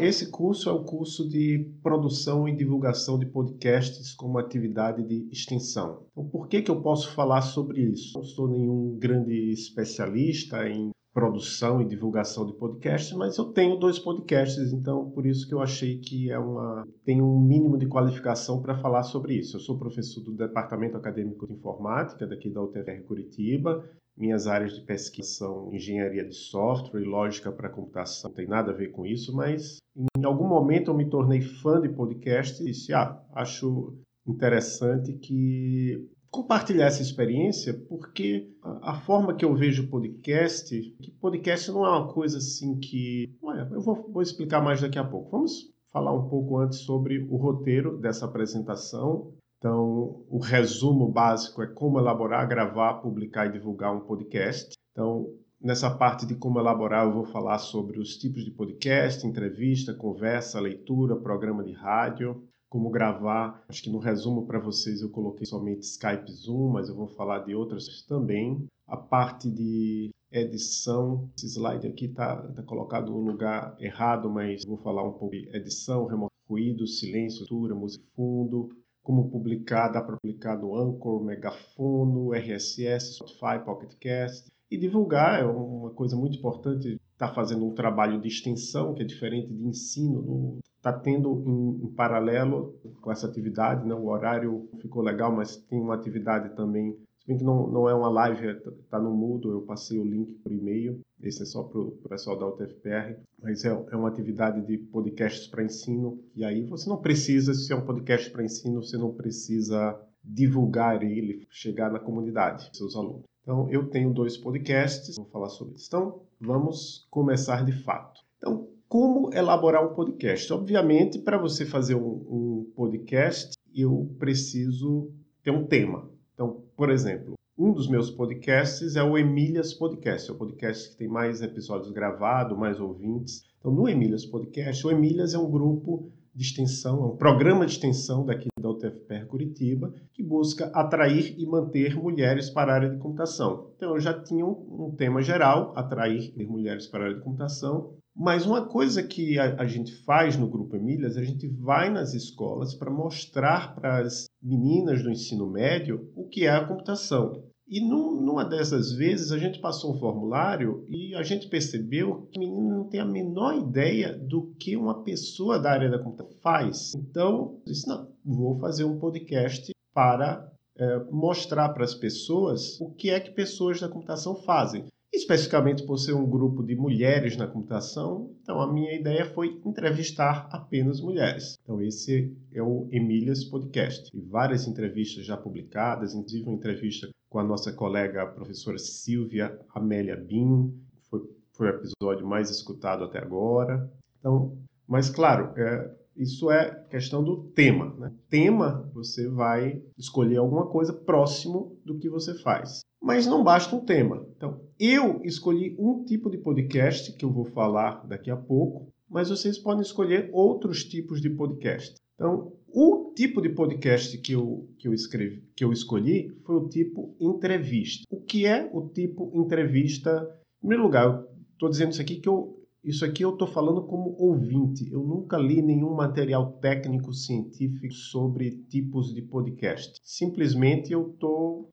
Esse curso é o curso de produção e divulgação de podcasts como atividade de extensão. Então, por que, que eu posso falar sobre isso? Não sou nenhum grande especialista em produção e divulgação de podcasts, mas eu tenho dois podcasts, então por isso que eu achei que é uma tem um mínimo de qualificação para falar sobre isso. Eu sou professor do Departamento Acadêmico de Informática daqui da UTFR Curitiba. Minhas áreas de pesquisa são engenharia de software e lógica para computação. Não tem nada a ver com isso, mas em algum momento eu me tornei fã de podcast e disse, ah, acho interessante que compartilhar essa experiência, porque a, forma que eu vejo podcast, que podcast não é uma coisa assim que. Olha, eu vou, vou explicar mais daqui a pouco. Vamos falar um pouco antes sobre o roteiro dessa apresentação. Então, o resumo básico é como elaborar, gravar, publicar e divulgar um podcast. Então, nessa parte de como elaborar, eu vou falar sobre os tipos de podcast, entrevista, conversa, leitura, programa de rádio como gravar. Acho que no resumo para vocês eu coloquei somente Skype Zoom, mas eu vou falar de outras também. A parte de edição, esse slide aqui está tá colocado no lugar errado, mas vou falar um pouco de edição, remoto ruído, silêncio, altura, música fundo, como publicar, dá para publicar no Anchor, Megafono, RSS, Spotify, Pocket Cast. E divulgar é uma coisa muito importante, está fazendo um trabalho de extensão, que é diferente de ensino, está tendo em, em, paralelo com essa atividade, né? o horário ficou legal, mas tem uma atividade também, se bem que não, não é uma live, é, tá no mudo, eu passei o link por e-mail, esse é só para o pessoal da UTFPR, mas é, é uma atividade de podcasts para ensino, e aí você não precisa, se é um podcast para ensino, você não precisa divulgar ele, chegar na comunidade, seus alunos. Então, eu tenho dois podcasts, vou falar sobre isso. Então, vamos começar de fato. Então, como elaborar um podcast? Obviamente, para você fazer um, um podcast, eu preciso ter um tema. Então, por exemplo, um dos meus podcasts é o Emílias Podcast. É o podcast que tem mais episódios gravados, mais ouvintes. Então, no Emílias Podcast, o Emílias é um grupo de extensão, é um programa de extensão daqui da UTFPR Curitiba, que busca atrair e manter mulheres para a área de computação. Então, eu já tinha um, um tema geral, atrair mulheres para a área de computação, mas uma coisa que a, a, gente faz no Grupo Emílias, a gente vai nas escolas para mostrar para as meninas do ensino médio o que é a computação. E num, numa dessas vezes a gente passou um formulário e a gente percebeu que o menino não tem a menor ideia do que uma pessoa da área da computação faz. Então, disse, não, vou fazer um podcast para é, mostrar para as pessoas o que é que pessoas da computação fazem. Especificamente por ser um grupo de mulheres na computação, então a minha ideia foi entrevistar apenas mulheres. Então esse é o Emílias Podcast. E várias entrevistas já publicadas, inclusive uma entrevista com a nossa colega a professora Silvia Amélia Bin, foi, foi o episódio mais escutado até agora. Então, mas claro, é, isso é questão do tema. Né? Tema, você vai escolher alguma coisa próximo do que você faz. Mas não basta um tema. Então, eu escolhi um tipo de podcast que eu vou falar daqui a pouco, mas vocês podem escolher outros tipos de podcast. Então, o tipo de podcast que eu, que eu, escrevi, que eu escolhi foi o tipo entrevista. O que é o tipo entrevista? Em primeiro lugar, estou dizendo isso aqui que eu, isso aqui eu estou falando como ouvinte. Eu nunca li nenhum material técnico científico sobre tipos de podcast. Simplesmente eu estou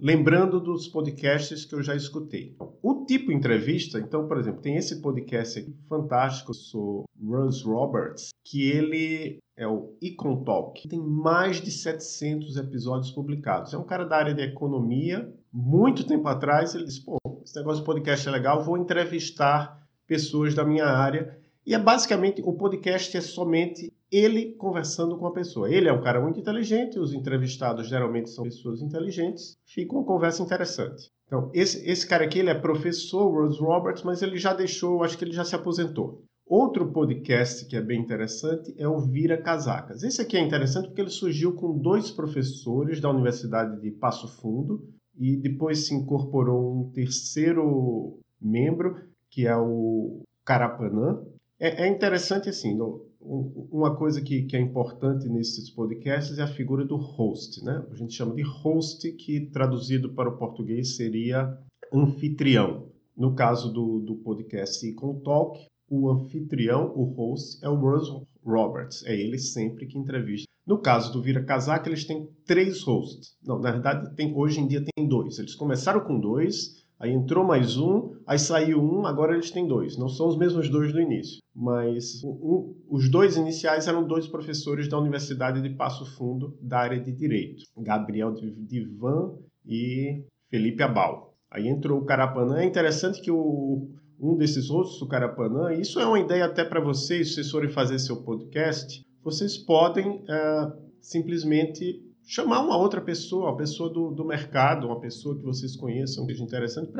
lembrando dos podcasts que eu já escutei. O tipo entrevista, então, por exemplo, tem esse podcast aqui fantástico, sou Russ Roberts, que ele é o Econ Talk. Tem mais de 700 episódios publicados. É um cara da área de economia. Muito tempo atrás ele disse, pô, esse negócio de podcast é legal, vou entrevistar pessoas da minha área. E é basicamente, o podcast é somente ele conversando com a pessoa. Ele é um cara muito inteligente, os entrevistados geralmente são pessoas inteligentes, fica uma conversa interessante. Então, esse, esse cara aqui, ele é professor, Rose Roberts, mas ele já deixou, acho que ele já se aposentou. Outro podcast que é bem interessante é o Vira Casacas. Esse aqui é interessante porque ele surgiu com dois professores da Universidade de Passo Fundo e depois se incorporou um terceiro membro, que é o Carapanã. É, é interessante assim, no, uma coisa que, que, é importante nesses podcasts é a figura do host, né? A gente chama de host, que traduzido para o português seria anfitrião. No caso do, do podcast Econ Talk, o anfitrião, o host, é o Russell Roberts. É ele sempre que entrevista. No caso do Vira Casaca, eles têm três hosts. Não, na verdade, tem, hoje em dia tem dois. Eles começaram com dois, aí entrou mais um, aí saiu um, agora eles têm dois. Não são os mesmos dois do início, mas um, os dois iniciais eram dois professores da Universidade de Passo Fundo, da área de Direito. Gabriel Divan e Felipe Abal. Aí entrou o Carapanã. É interessante que o, um desses outros, o Carapanã, isso é uma ideia até para vocês, se vocês forem fazer seu podcast, vocês podem uh, simplesmente chamar uma outra pessoa, uma pessoa do, do mercado, uma pessoa que vocês conheçam, que seja interessante,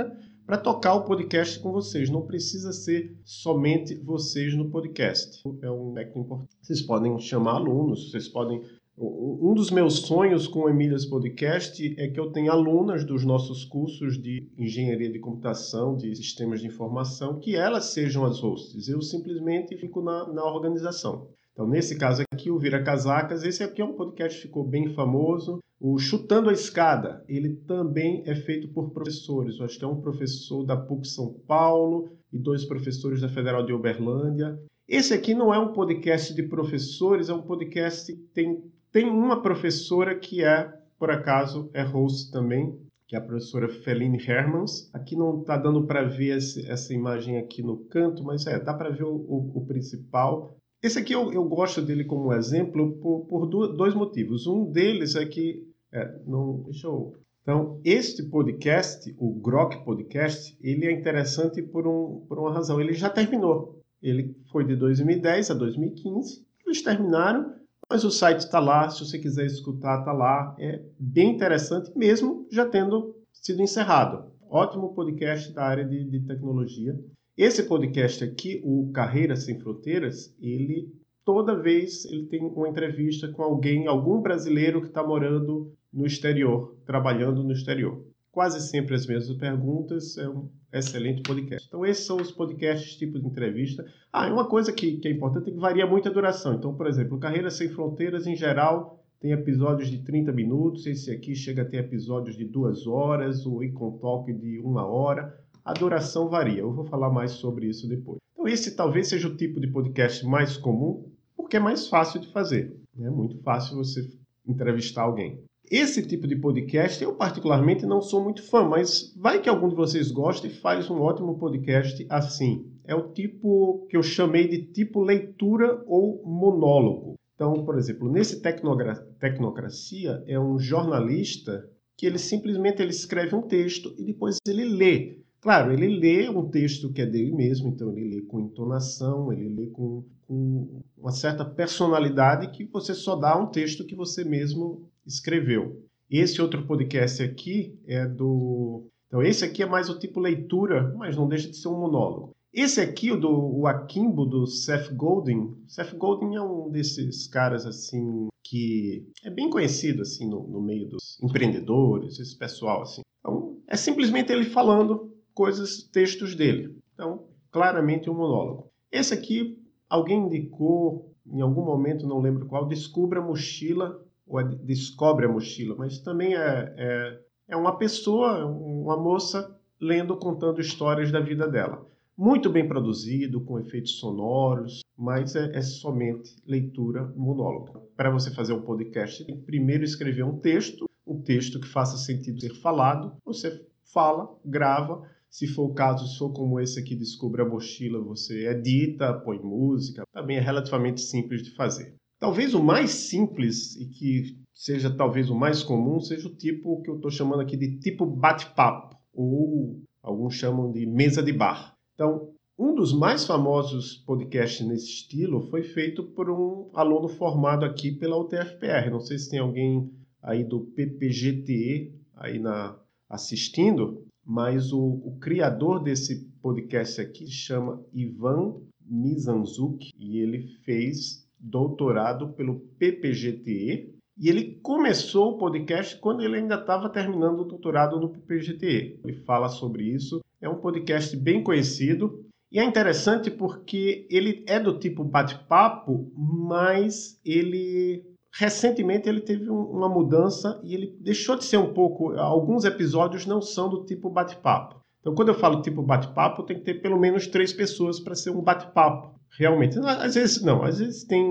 para tocar o podcast com vocês. Não precisa ser somente vocês no podcast. É um técnico importante. Vocês podem chamar alunos, vocês podem um dos meus sonhos com o Emílias Podcast é que eu tenha alunas dos nossos cursos de engenharia de computação, de sistemas de informação, que elas sejam as hosts. Eu simplesmente fico na, na organização. Então, nesse caso aqui, o Vira Casacas, esse aqui é um podcast que ficou bem famoso. O Chutando a Escada, ele também é feito por professores. Eu acho que é um professor da PUC São Paulo e dois professores da Federal de Uberlândia. Esse aqui não é um podcast de professores, é um podcast que tem tem uma professora que é, por acaso, é host também, que é a professora Feline Hermans. Aqui não está dando para ver esse, essa imagem aqui no canto, mas é, dá para ver o, o, o, principal. Esse aqui eu, eu, gosto dele como exemplo por, por dois motivos. Um deles é que. É, não, deixa eu. Então, este podcast, o Grok Podcast, ele é interessante por, um, por uma razão. Ele já terminou. Ele foi de 2010 a 2015. Eles terminaram mas o site está lá, se você quiser escutar, está lá. É bem interessante, mesmo já tendo sido encerrado. Ótimo podcast da área de, de tecnologia. Esse podcast aqui, o Carreira Sem Fronteiras, ele toda vez ele tem uma entrevista com alguém, algum brasileiro que está morando no exterior, trabalhando no exterior. Quase sempre as mesmas perguntas, é um excelente podcast. Então, esses são os podcasts tipo de entrevista. Ah, e uma coisa que, que é importante é que varia muito a duração. Então, por exemplo, Carreira Sem Fronteiras, em geral, tem episódios de 30 minutos, esse aqui chega a ter episódios de duas horas, o Econ Talk de uma hora. A duração varia, eu vou falar mais sobre isso depois. Então, esse talvez seja o tipo de podcast mais comum, porque é mais fácil de fazer. É muito fácil você entrevistar alguém. Esse tipo de podcast eu particularmente não sou muito fã, mas vai que algum de vocês gosta e faz um ótimo podcast assim. É o tipo que eu chamei de tipo leitura ou monólogo. Então, por exemplo, nesse Tecnocracia é um jornalista que ele simplesmente ele escreve um texto e depois ele lê. Claro, ele lê um texto que é dele mesmo, então ele lê com entonação, ele lê com, com uma certa personalidade que você só dá um texto que você mesmo escreveu. Esse outro podcast aqui é do. Então, esse aqui é mais o tipo leitura, mas não deixa de ser um monólogo. Esse aqui, o do o Akimbo, do Seth Godin. Seth Godin é um desses caras, assim, que é bem conhecido, assim, no, no meio dos empreendedores, esse pessoal, assim. Então, é simplesmente ele falando coisas, textos dele. Então, claramente um monólogo. Esse aqui, alguém indicou, em algum momento, não lembro qual, Descubra a Mochila ou é descobre a mochila, mas também é, é, é uma pessoa, uma moça lendo, contando histórias da vida dela. Muito bem produzido, com efeitos sonoros, mas é, é somente leitura monólogo. Para você fazer um podcast, tem que primeiro escrever um texto, um texto que faça sentido ser falado. Você fala, grava. Se for o caso, se for como esse aqui, Descubra a Mochila, você edita, põe música. Também é relativamente simples de fazer. Talvez o mais simples e que seja talvez o mais comum seja o tipo que eu estou chamando aqui de tipo bate-papo, ou alguns chamam de mesa de bar. Então, um dos mais famosos podcasts nesse estilo foi feito por um aluno formado aqui pela UTFPR. Não sei se tem alguém aí do PPGTE aí na, assistindo, mas o, o criador desse podcast aqui chama Ivan Mizanzuki e ele fez doutorado pelo PPGTE e ele começou o podcast quando ele ainda estava terminando o doutorado no PPGTE. Ele fala sobre isso. É um podcast bem conhecido e é interessante porque ele é do tipo bate-papo, mas ele recentemente ele teve uma mudança e ele deixou de ser um pouco. Alguns episódios não são do tipo bate-papo. Então, quando eu falo tipo bate-papo, tem que ter pelo menos três pessoas para ser um bate-papo, realmente. Às vezes não, às vezes tem.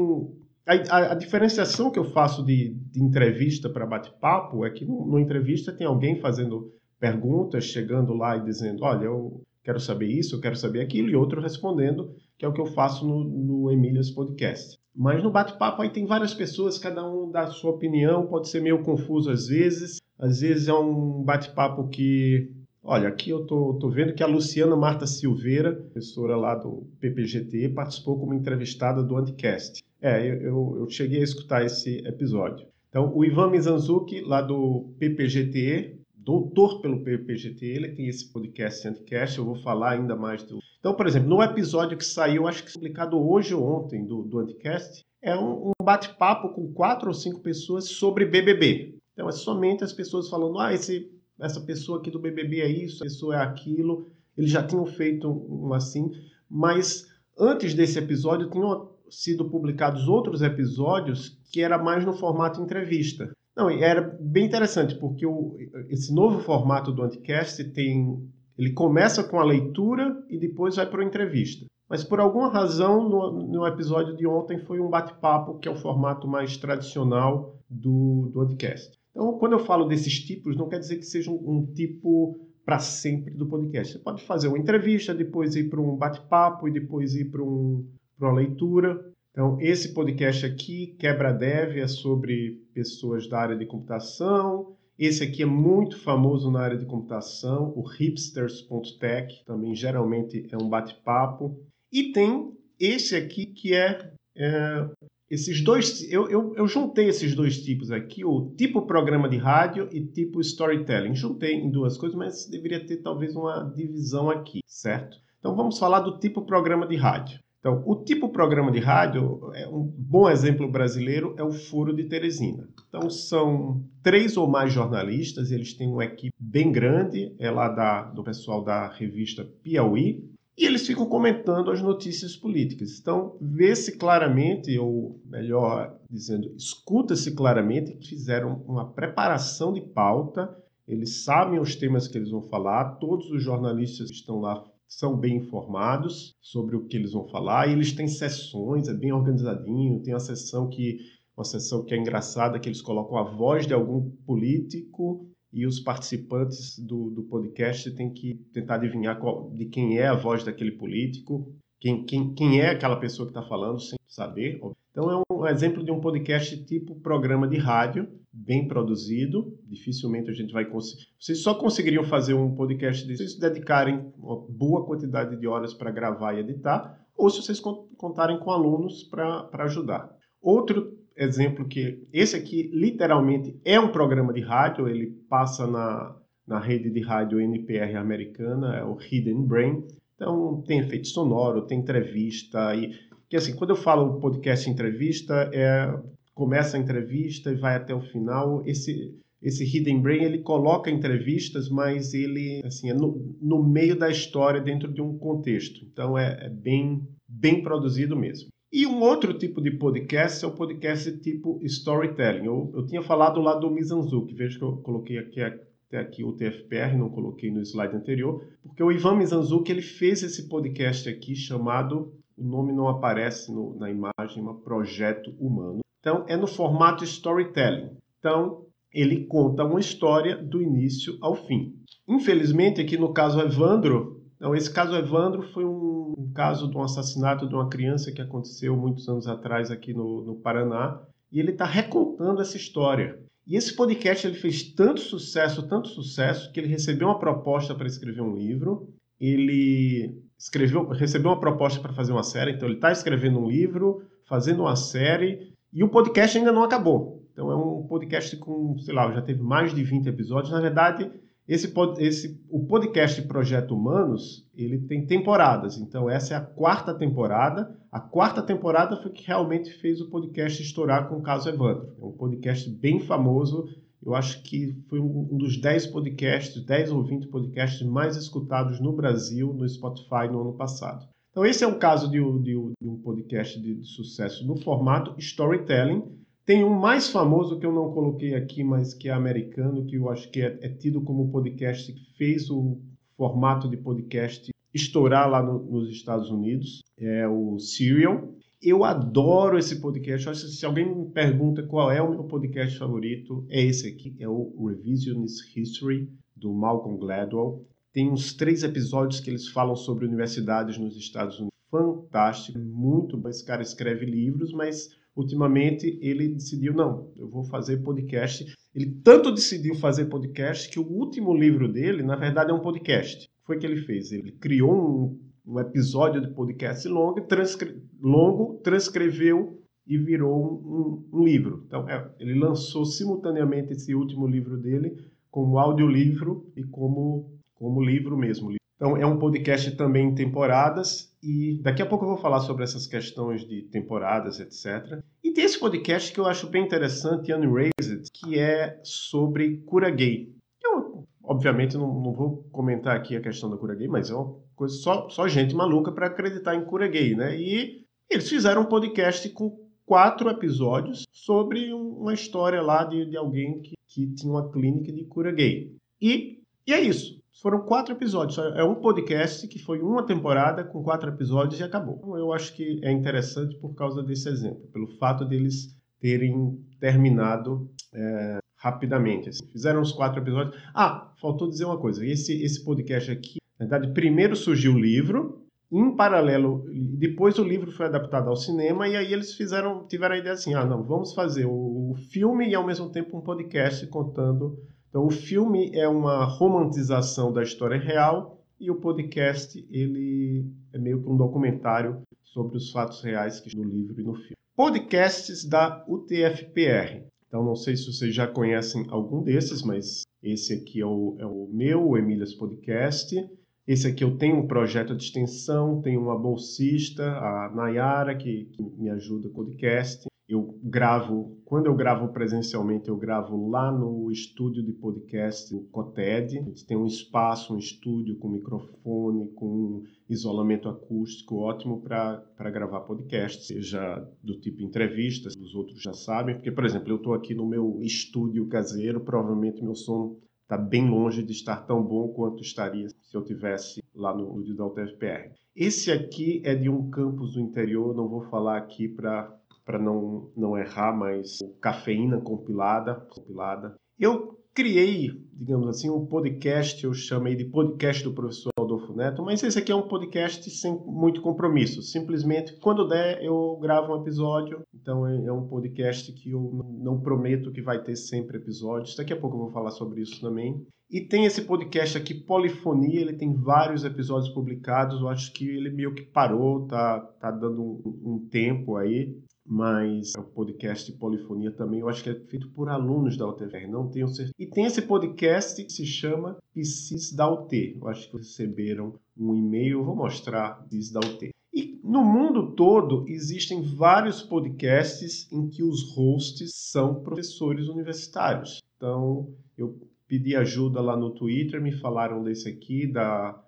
A, a, a diferenciação que eu faço de, de entrevista para bate-papo é que numa entrevista tem alguém fazendo perguntas, chegando lá e dizendo: olha, eu quero saber isso, eu quero saber aquilo, e outro respondendo, que é o que eu faço no, no Emílias Podcast. Mas no bate-papo aí tem várias pessoas, cada um dá a sua opinião, pode ser meio confuso às vezes. Às vezes é um bate-papo que. Olha, aqui eu tô, tô vendo que a Luciana Marta Silveira, professora lá do PPGT, participou como entrevistada do Anticast. É, eu, eu cheguei a escutar esse episódio. Então, o Ivan Mizanzuki, lá do PPGT, doutor pelo PPGT, ele tem esse podcast Anticast, eu vou falar ainda mais do... Então, por exemplo, no episódio que saiu, acho que publicado hoje ou ontem, do, do Anticast, é um, um bate-papo com quatro ou cinco pessoas sobre BBB. Então, é somente as pessoas falando, ah, esse, essa pessoa aqui do BBB é isso, essa pessoa é aquilo. Eles já tinham feito um assim, mas antes desse episódio tinham sido publicados outros episódios que era mais no formato entrevista. Não, era bem interessante, porque o, esse novo formato do Anticast tem. Ele começa com a leitura e depois vai para a entrevista. Mas por alguma razão, no, no episódio de ontem foi um bate-papo, que é o formato mais tradicional do, do. Então, quando eu falo desses tipos, não quer dizer que seja um, um tipo para sempre do podcast. Você pode fazer uma entrevista, depois ir para um bate-papo e depois ir para um, uma leitura. Então, esse podcast aqui, Quebra Dev, é sobre pessoas da área de computação. Esse aqui é muito famoso na área de computação, o hipsters.tech, também geralmente é um bate-papo. E tem esse aqui que é, é esses dois. Eu, eu, eu, juntei esses dois tipos aqui, o tipo programa de rádio e tipo storytelling. Juntei em duas coisas, mas deveria ter talvez uma divisão aqui, certo? Então vamos falar do tipo programa de rádio. Então, o tipo programa de rádio, é um bom exemplo brasileiro é o Furo de Teresina. Então, são três ou mais jornalistas, eles têm uma equipe bem grande, é lá da, do pessoal da revista Piauí, e eles ficam comentando as notícias políticas. Então, vê-se claramente, ou melhor dizendo, escuta-se claramente que fizeram uma preparação de pauta, eles sabem os temas que eles vão falar, todos os jornalistas que estão lá são bem informados sobre o que eles vão falar e eles têm sessões, é bem organizadinho. Tem uma sessão que uma sessão que é engraçada que eles colocam a voz de algum político e os participantes do, do podcast têm que tentar adivinhar qual, de quem é a voz daquele político, quem, quem, quem é aquela pessoa que está falando, sem saber. Então é um exemplo de um podcast tipo programa de rádio, bem produzido. Dificilmente a gente vai conseguir. Vocês só conseguiriam fazer um podcast se vocês dedicarem uma boa quantidade de horas para gravar e editar, ou se vocês contarem com alunos para ajudar. Outro exemplo que esse aqui literalmente é um programa de rádio, ele passa na, na rede de rádio NPR americana, é o Hidden Brain. Então tem efeito sonoro, tem entrevista e que assim, quando eu falo podcast entrevista, é, começa a entrevista e vai até o final. Esse, esse Hidden Brain, ele coloca entrevistas, mas ele, assim, é no, no meio da história, dentro de um contexto. Então, é, é bem, bem produzido mesmo. E um outro tipo de podcast é o podcast tipo storytelling. Eu, eu tinha falado lá do Mizanzuki, veja que eu coloquei aqui até aqui o TFPR, não coloquei no slide anterior, porque o Ivan Mizanzuki ele fez esse podcast aqui chamado o nome não aparece no, na imagem, mas Projeto Humano. Então, é no formato storytelling. Então, ele conta uma história do início ao fim. Infelizmente, aqui no caso Evandro, então, esse caso Evandro foi um, um caso de um assassinato de uma criança que aconteceu muitos anos atrás aqui no, no Paraná, e ele está recontando essa história. E esse podcast ele fez tanto sucesso, tanto sucesso, que ele recebeu uma proposta para escrever um livro. Ele escreveu, recebeu uma proposta para fazer uma série, então ele está escrevendo um livro, fazendo uma série, e o podcast ainda não acabou. Então é um podcast com, sei lá, já teve mais de 20 episódios. Na verdade, esse, esse, o podcast Projeto Humanos, ele tem temporadas. Então essa é a quarta temporada. A quarta temporada foi que realmente fez o podcast estourar com o caso Evandro. É um podcast bem famoso eu acho que foi um dos 10 podcasts, 10 ou 20 podcasts mais escutados no Brasil no Spotify no ano passado. Então, esse é um caso de, de, de um podcast de, de, sucesso no formato storytelling. Tem um mais famoso que eu não coloquei aqui, mas que é americano, que eu acho que é, é tido como podcast que fez o, formato de podcast estourar lá no, nos Estados Unidos, é o Serial. Eu adoro esse podcast. Acho se alguém me pergunta qual é o meu podcast favorito, é esse aqui, é o Revisionist History do Malcolm Gladwell. Tem uns três episódios que eles falam sobre universidades nos Estados Unidos. Fantástico, muito bom. Esse cara escreve livros, mas ultimamente ele decidiu não, eu vou fazer podcast. Ele tanto decidiu fazer podcast que o último livro dele, na verdade, é um podcast. Foi o que ele fez. Ele criou um, um episódio de podcast longo, transcre longo, transcreveu e virou um, um livro. Então, é, ele lançou simultaneamente esse último livro dele como audiolivro e como, como livro mesmo. Então, é um podcast também em temporadas e daqui a pouco eu vou falar sobre essas questões de temporadas, etc. E tem esse podcast que eu acho bem interessante, Unraised, que é sobre cura gay. Eu, obviamente, não, não vou comentar aqui a questão da cura gay, mas é uma coisa só, só gente maluca para acreditar em cura gay, né? E eles fizeram um podcast com quatro episódios sobre uma história lá de, de alguém que, que tinha uma clínica de cura gay. E, e é isso. Foram quatro episódios. É um podcast que foi uma temporada com quatro episódios e acabou. Então, eu acho que é interessante por causa desse exemplo, pelo fato deles terem terminado é, rapidamente. Assim. Fizeram os quatro episódios. Ah, faltou dizer uma coisa. Esse, esse podcast aqui, na verdade, primeiro surgiu o livro, em paralelo, depois o livro foi adaptado ao cinema e aí eles fizeram, tiveram a ideia assim, ah, não, vamos fazer o, filme e ao mesmo tempo um podcast contando então, o filme é uma romantização da história real e o podcast ele é meio que um documentário sobre os fatos reais que no livro e no filme. Podcasts da UTFPR. Então, não sei se vocês já conhecem algum desses, mas esse aqui é o, é o meu, o Emílias Podcast. Esse aqui eu tenho um projeto de extensão, tenho uma bolsista, a Nayara, que, que me ajuda com o podcast. Eu gravo, quando eu gravo presencialmente, eu gravo lá no estúdio de podcast, o Coted. A gente tem um espaço, um estúdio com microfone, com isolamento acústico ótimo para gravar podcast, seja do tipo entrevistas, os outros já sabem, porque, por exemplo, eu estou aqui no meu estúdio caseiro, provavelmente meu som está bem longe de estar tão bom quanto estaria se eu tivesse lá no estúdio da UTFPR. Esse aqui é de um campus do interior, não vou falar aqui para para não, não errar, mas cafeína compilada, compilada. Eu criei, digamos assim, um podcast, eu chamei de podcast do professor Neto, mas esse aqui é um podcast sem muito compromisso. Simplesmente, quando der, eu gravo um episódio. Então, é, é um podcast que eu não prometo que vai ter sempre episódios. Daqui a pouco eu vou falar sobre isso também. E tem esse podcast aqui, Polifonia, ele tem vários episódios publicados. Eu acho que ele meio que parou, tá, tá dando um, um tempo aí mas o podcast Polifonia também, eu acho que é feito por alunos da UTFR, não tenho certeza. E tem esse podcast que se chama PSIS da UT. Eu acho que receberam um e-mail, vou mostrar PSIS da UT. E no mundo todo existem vários podcasts em que os hosts são professores universitários. Então, eu pedi ajuda lá no Twitter, me falaram desse aqui, da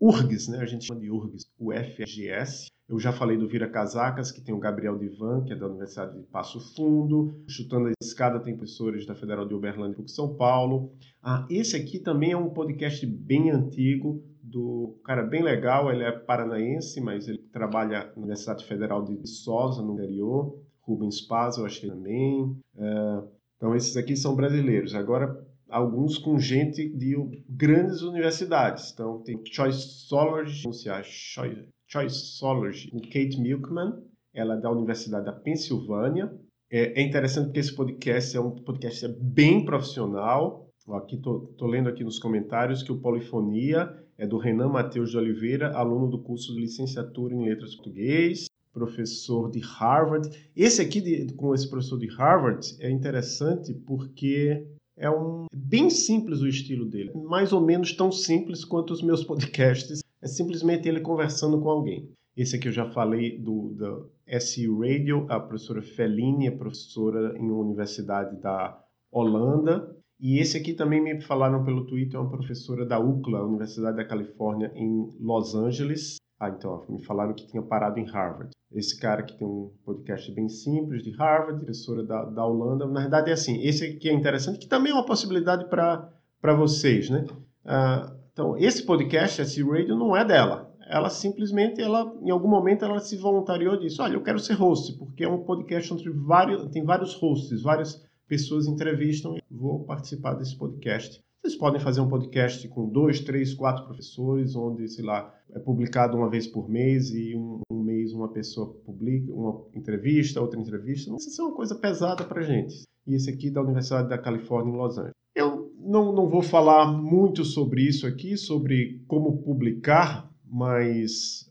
URGS, né? A gente chama de URGS, o FGS, eu já falei do Vira Casacas, que tem o Gabriel Divan, que é da Universidade de Passo Fundo. Chutando a Escada tem professores da Federal de Uberlândia e São Paulo. Ah, esse aqui também é um podcast bem antigo, do cara bem legal. Ele é paranaense, mas ele trabalha na Universidade Federal de Viçosa, no interior. Rubens Paz, eu que também. É, então, esses aqui são brasileiros. Agora, alguns com gente de grandes universidades. Então, tem Choiceology, Choice Choiceology, com Kate Milkman, ela é da Universidade da Pensilvânia. É, é interessante porque esse podcast é um podcast bem profissional. Aqui estou lendo aqui nos comentários que o Polifonia é do Renan Matheus de Oliveira, aluno do curso de licenciatura em Letras Português, professor de Harvard. Esse aqui de, com esse professor de Harvard é interessante porque é um bem simples o estilo dele, mais ou menos tão simples quanto os meus podcasts é simplesmente ele conversando com alguém. Esse aqui eu já falei do, do SU Radio, a professora Fellini, é professora em uma universidade da Holanda. E esse aqui também me falaram pelo Twitter, é uma professora da UCLA, Universidade da Califórnia, em Los Angeles. Ah, então, me falaram que tinha parado em Harvard. Esse cara que tem um podcast bem simples de Harvard, professora da, da Holanda. Na verdade, é assim, esse aqui é interessante, que também é uma possibilidade para vocês, né? Ah, Então, esse podcast, esse radio, não é dela. Ela simplesmente, ela, em algum momento, ela se voluntariou disse: Olha, eu quero ser host, porque é um podcast onde vários, tem vários hosts, várias pessoas entrevistam. Vou participar desse podcast. Vocês podem fazer um podcast com dois, três, quatro professores, onde, sei lá, é publicado uma vez por mês e um, um mês uma pessoa publica uma entrevista, outra entrevista. Se é uma coisa pesada para gente. E esse aqui da Universidade da Califórnia em Los Angeles. Eu não, não vou falar muito sobre isso aqui, sobre como publicar, mas.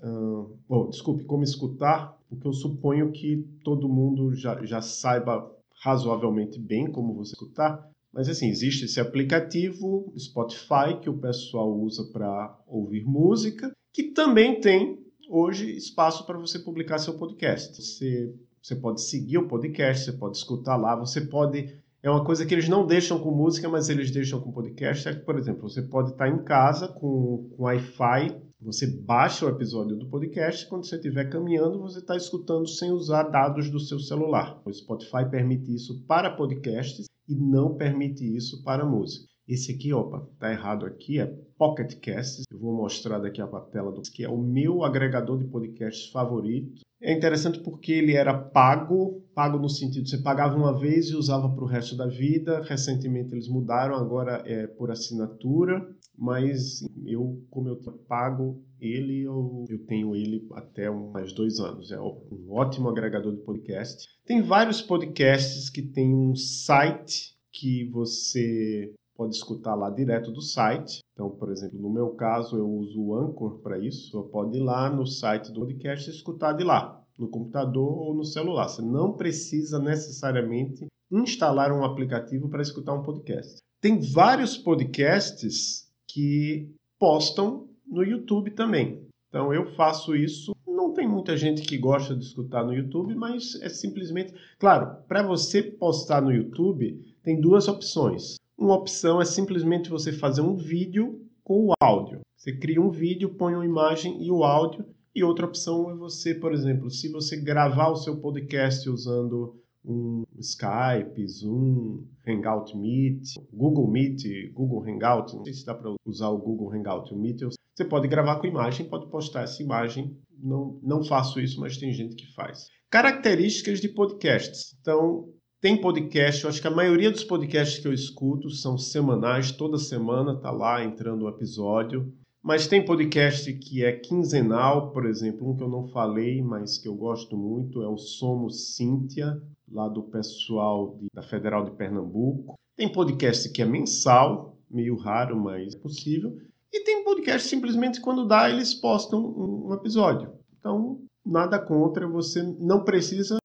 Bom, desculpe, como escutar, porque eu suponho que todo mundo já, já saiba razoavelmente bem como você escutar. Mas assim, existe esse aplicativo Spotify que o pessoal usa para ouvir música, que também tem hoje espaço para você publicar seu podcast. Você, você pode seguir o podcast, você pode escutar lá, você pode. É uma coisa que eles não deixam com música, mas eles deixam com podcast. É que, por exemplo, você pode estar em casa com, com Wi-Fi, você baixa o episódio do podcast, quando você estiver caminhando, você está escutando sem usar dados do seu celular. O Spotify permite isso para podcasts e não permite isso para música. Esse aqui, opa, tá errado aqui, é Pocket Casts. Eu vou mostrar daqui a tela do que é o meu agregador de podcasts favorito. É interessante porque ele era pago, pago no sentido você pagava uma vez e usava para o resto da vida. Recentemente eles mudaram, agora é por assinatura, mas eu, como eu pago ele, eu, eu tenho ele até mais dois anos. É um ótimo agregador de podcast. Tem vários podcasts que tem um site que você pode escutar lá direto do site. Então, por exemplo, no meu caso, eu uso o Anchor para isso. Você pode ir lá no site do podcast e escutar de lá, no computador ou no celular. Você não precisa necessariamente instalar um aplicativo para escutar um podcast. Tem vários podcasts que postam no YouTube também. Então, eu faço isso. Não tem muita gente que gosta de escutar no YouTube, mas é simplesmente. Claro, para você postar no YouTube, tem duas opções. Uma opção é simplesmente você fazer um vídeo com o áudio. Você cria um vídeo, põe uma imagem e o áudio. E outra opção é você, por exemplo, se você gravar o seu podcast usando um Skype, Zoom, Hangout Meet, Google Meet, Google Hangout, não sei se dá para usar o Google Hangout, o Meet, você pode gravar com imagem, pode postar essa imagem. Não, não faço isso, mas tem gente que faz. Características de podcasts. Então, tem podcast, eu acho que a maioria dos podcasts que eu escuto são semanais, toda semana tá lá entrando um episódio. Mas tem podcast que é quinzenal, por exemplo, um que eu não falei, mas que eu gosto muito, é o Somos Cíntia, lá do pessoal de, da Federal de Pernambuco. Tem podcast que é mensal, meio raro, mas é possível. E tem podcast simplesmente quando dá, eles postam um, um episódio. Então, nada contra, você não precisa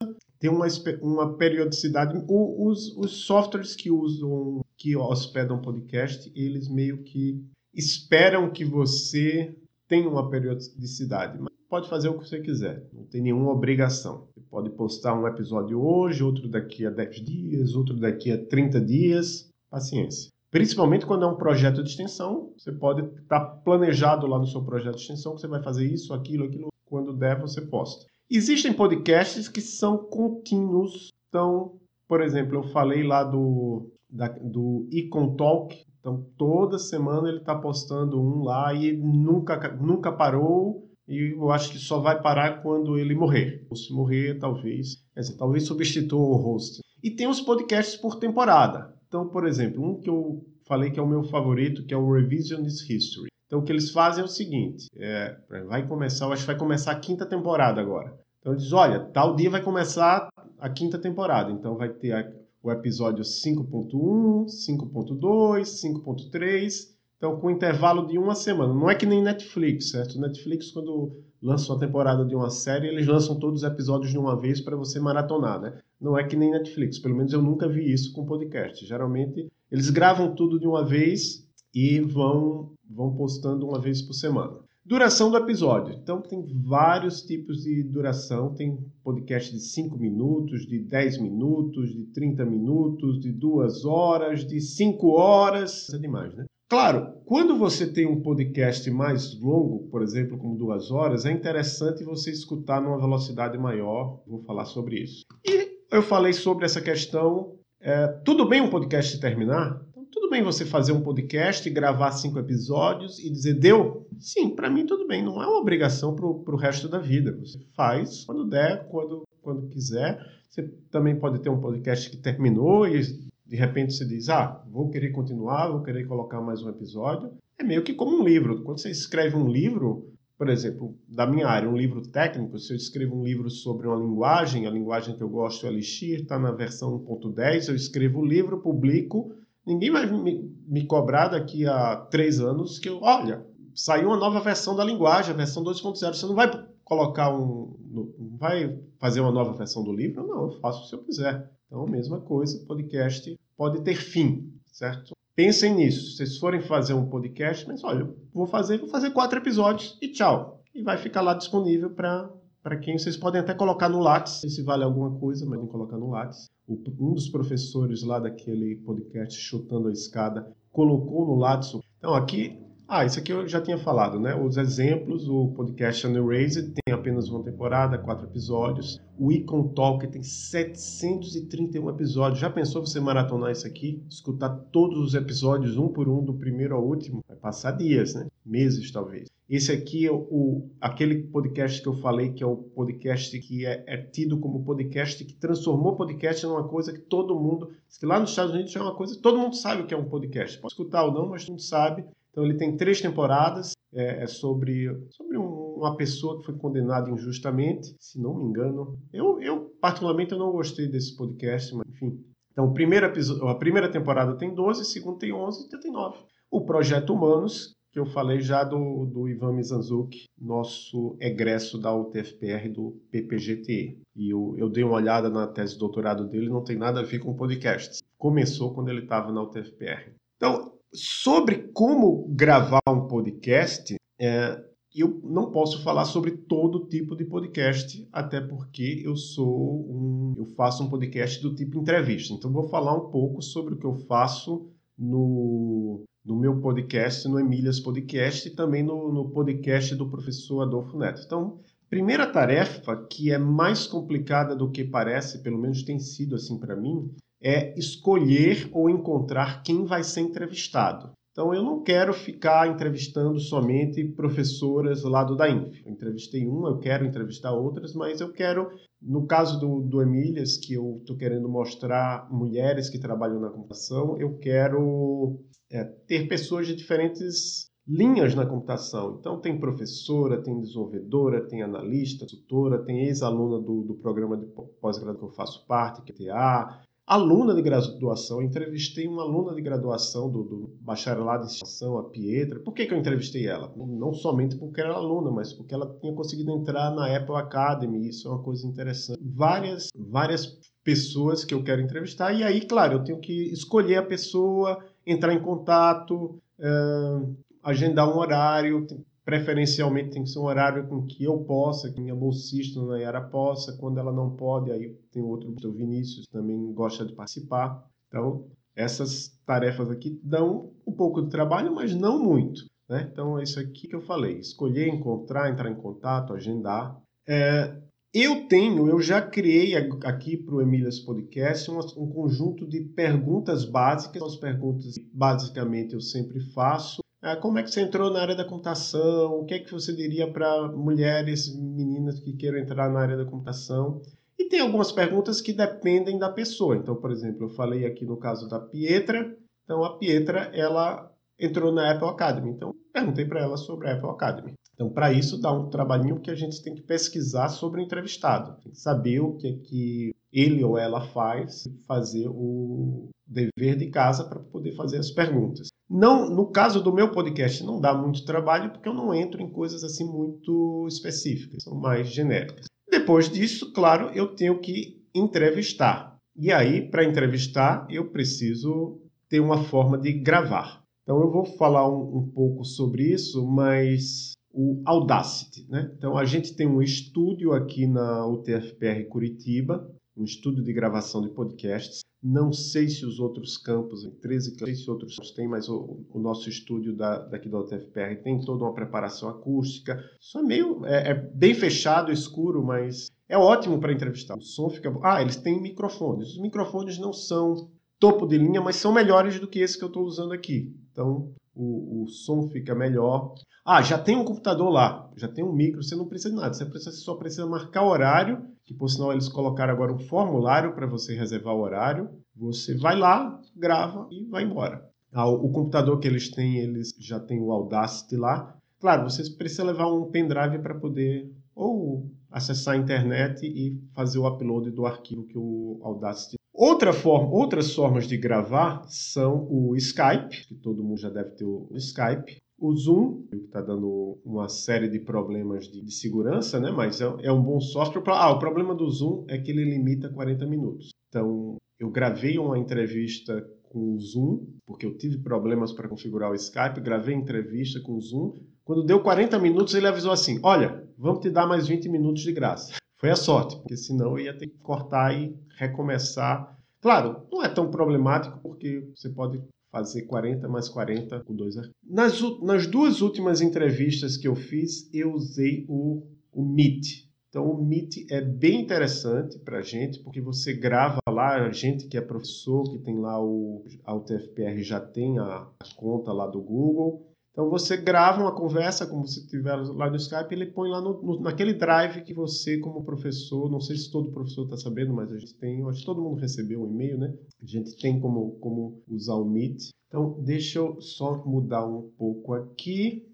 tem uma, uma periodicidade. O, os, os softwares que usam, que hospedam podcast, eles meio que esperam que você tenha uma periodicidade. Mas pode fazer o que você quiser, não tem nenhuma obrigação. Você pode postar um episódio hoje, outro daqui a 10 dias, outro daqui a 30 dias. Paciência. Principalmente quando é um projeto de extensão, você pode estar planejado lá no seu projeto de extensão que você vai fazer isso, aquilo, aquilo. Quando der, você posta. Existem podcasts que são contínuos. Então, por exemplo, eu falei lá do, da, do Econ Talk. Então, toda semana ele está postando um lá e nunca, nunca parou. E eu acho que só vai parar quando ele morrer. Ou se morrer, talvez. Quer dizer, talvez substitua o host. E tem os podcasts por temporada. Então, por exemplo, um que eu falei que é o meu favorito, que é o Revisionist History. Então, o que eles fazem é o seguinte: é, vai começar, acho que vai começar a quinta temporada agora. Então, eles olha, tal dia vai começar a quinta temporada. Então, vai ter a, o episódio 5.1, 5.2, 5.3. Então, com intervalo de uma semana. Não é que nem Netflix, certo? Netflix, quando lança uma temporada de uma série, eles lançam todos os episódios de uma vez para você maratonar, né? Não é que nem Netflix. Pelo menos eu nunca vi isso com podcast. Geralmente, eles gravam tudo de uma vez e vão vão postando uma vez por semana. Duração do episódio. Então, tem vários tipos de duração. Tem podcast de 5 minutos, de 10 minutos, de 30 minutos, de 2 horas, de 5 horas. É demais, né? Claro, quando você tem um podcast mais longo, por exemplo, como duas horas, é interessante você escutar numa velocidade maior. Vou falar sobre isso. E eu falei sobre essa questão. É, tudo bem um podcast terminar? Tudo bem você fazer um podcast, gravar cinco episódios e dizer deu? Sim, para mim tudo bem. Não é uma obrigação para o resto da vida. Você faz quando der, quando, quando quiser. Você também pode ter um podcast que terminou e de repente você diz, ah, vou querer continuar, vou querer colocar mais um episódio. É meio que como um livro. Quando você escreve um livro, por exemplo, da minha área, um livro técnico, se eu escrevo um livro sobre uma linguagem, a linguagem que eu gosto é Elixir, está na versão 1.10, eu escrevo o livro, publico, ninguém vai me, me, cobrar daqui a três anos que eu, olha, saiu uma nova versão da linguagem, a versão 2.0, você não vai colocar um, não vai fazer uma nova versão do livro? Não, eu faço se eu quiser. Então, mesma coisa, podcast pode ter fim, certo? Pensem nisso. Se vocês forem fazer um podcast, mas olha, vou fazer, vou fazer quatro episódios e tchau. E vai ficar lá disponível para para quem vocês podem até colocar no Lattes, se vale alguma coisa, mas não colocar no Lattes. Um dos professores lá daquele podcast Chutando a Escada colocou no Lattes. Então aqui ah, isso aqui eu já tinha falado, né? Os exemplos, o podcast Unraised tem apenas uma temporada, quatro episódios. O Icon Talk tem 731 episódios. Já pensou você maratonar isso aqui? Escutar todos os episódios, um por um, do primeiro ao último? Vai passar dias, né? Meses, talvez. Esse aqui é o, aquele podcast que eu falei que é o podcast que é, é tido como podcast que transformou podcast numa coisa que todo mundo... Que lá nos Estados Unidos é uma coisa... Todo mundo sabe o que é um podcast. Pode escutar ou não, mas todo mundo sabe então ele tem três temporadas, é, é sobre, sobre um, uma pessoa que foi condenada injustamente, se não me engano. Eu, eu particularmente, eu não gostei desse podcast, mas enfim. Então, primeiro a primeira temporada tem 12, a segunda tem 11 e tem 9. O Projeto Humanos, que eu falei já do, do Ivan Mizanzuki, nosso egresso da UTFPR do PPGTE. E eu, eu dei uma olhada na tese de doutorado dele, não tem nada a ver com podcasts. Começou quando ele estava na UTFPR. Então, Sobre como gravar um podcast, é, eu não posso falar sobre todo tipo de podcast, até porque eu sou um, eu faço um podcast do tipo entrevista. Então vou falar um pouco sobre o que eu faço no, no meu podcast, no Emílias Podcast e também no, no podcast do professor Adolfo Neto. Então, primeira tarefa que é mais complicada do que parece, pelo menos tem sido assim para mim, é escolher ou encontrar quem vai ser entrevistado. Então, eu não quero ficar entrevistando somente professoras lá do DAINF. Eu entrevistei uma, eu quero entrevistar outras, mas eu quero, no caso do, do Emílias, que eu estou querendo mostrar mulheres que trabalham na computação, eu quero é, ter pessoas de diferentes linhas na computação. Então, tem professora, tem desenvolvedora, tem analista, tutora, tem ex-aluna do, do programa de pós-graduação que eu faço parte, que é TA, aluna de graduação. Entrevistei uma aluna de graduação do, do bacharelado em situação, a Pietra. Por que, que eu entrevistei ela? Não somente porque era aluna, mas porque ela tinha conseguido entrar na Apple Academy. Isso é uma coisa interessante. Várias, várias pessoas que eu quero entrevistar. E aí, claro, eu tenho que escolher a pessoa, entrar em contato, uh, agendar um horário, preferencialmente tem que ser um horário com que eu possa, que minha bolsista Nayara possa, quando ela não pode, aí tem outro, o Vinícius também gosta de participar. Então, essas tarefas aqui dão um pouco de trabalho, mas não muito. Né? Então, é isso aqui que eu falei: escolher, encontrar, entrar em contato, agendar. É, eu tenho, eu já criei aqui para o Emílias Podcast um, um conjunto de perguntas básicas. As perguntas, basicamente, eu sempre faço como é que você entrou na área da computação? O que é que você diria para mulheres, meninas que queiram entrar na área da computação? E tem algumas perguntas que dependem da pessoa. Então, por exemplo, eu falei aqui no caso da Pietra. Então, a Pietra, ela entrou na Apple Academy. Então, perguntei para ela sobre a Apple Academy. Então, para isso, dá um trabalhinho que a gente tem que pesquisar sobre o entrevistado. Tem que saber o que é que ele ou ela faz, fazer o dever de casa para poder fazer as perguntas. Não, no caso do meu podcast, não dá muito trabalho porque eu não entro em coisas assim muito específicas, são mais genéricas. Depois disso, claro, eu tenho que entrevistar. E aí, para entrevistar, eu preciso ter uma forma de gravar. Então, eu vou falar um, um pouco sobre isso, mas o Audacity. Né? Então, a gente tem um estúdio aqui na UTFPR Curitiba, um estúdio de gravação de podcasts. Não sei se os outros campos, em 13 não sei se outros têm, mas o, o nosso estúdio da, daqui da UTFPR tem toda uma preparação acústica. Só meio. É, é bem fechado, escuro, mas é ótimo para entrevistar. O som fica. Ah, eles têm microfones. Os microfones não são topo de linha, mas são melhores do que esse que eu estou usando aqui. Então, o, o, som fica melhor. Ah, já tem um computador lá, já tem um micro, você não precisa de nada, você precisa, só precisa marcar horário, que por sinal eles colocaram agora um formulário para você reservar o horário. Você vai lá, grava e vai embora. Ah, o, computador que eles têm, eles já tem o Audacity lá. Claro, você precisa levar um pendrive para poder ou acessar a internet e fazer o upload do arquivo que o Audacity. Outra forma, outras formas de gravar são o Skype, que todo mundo já deve ter o Skype, o Zoom, que está dando uma série de problemas de, de segurança, né? mas é, é, um bom software. Ah, o problema do Zoom é que ele limita 40 minutos. Então, eu gravei uma entrevista com o Zoom, porque eu tive problemas para configurar o Skype, gravei entrevista com o Zoom. Quando deu 40 minutos, ele avisou assim: Olha, vamos te dar mais 20 minutos de graça. Foi a sorte, porque senão eu ia ter que cortar e recomeçar. Claro, não é tão problemático, porque você pode fazer 40 mais 40 com dois nas, nas duas últimas entrevistas que eu fiz, eu usei o, o Meet. Então, o Meet é bem interessante para a gente, porque você grava lá, a gente que é professor, que tem lá o a UTFPR já tem a, a conta lá do Google, então você grava uma conversa, como se estiver lá no Skype, ele põe lá no, no, naquele drive que você, como professor, não sei se todo professor está sabendo, mas a gente tem, acho que todo mundo recebeu um e-mail, né? A gente tem como, como usar o Meet. Então deixa eu só mudar um pouco aqui.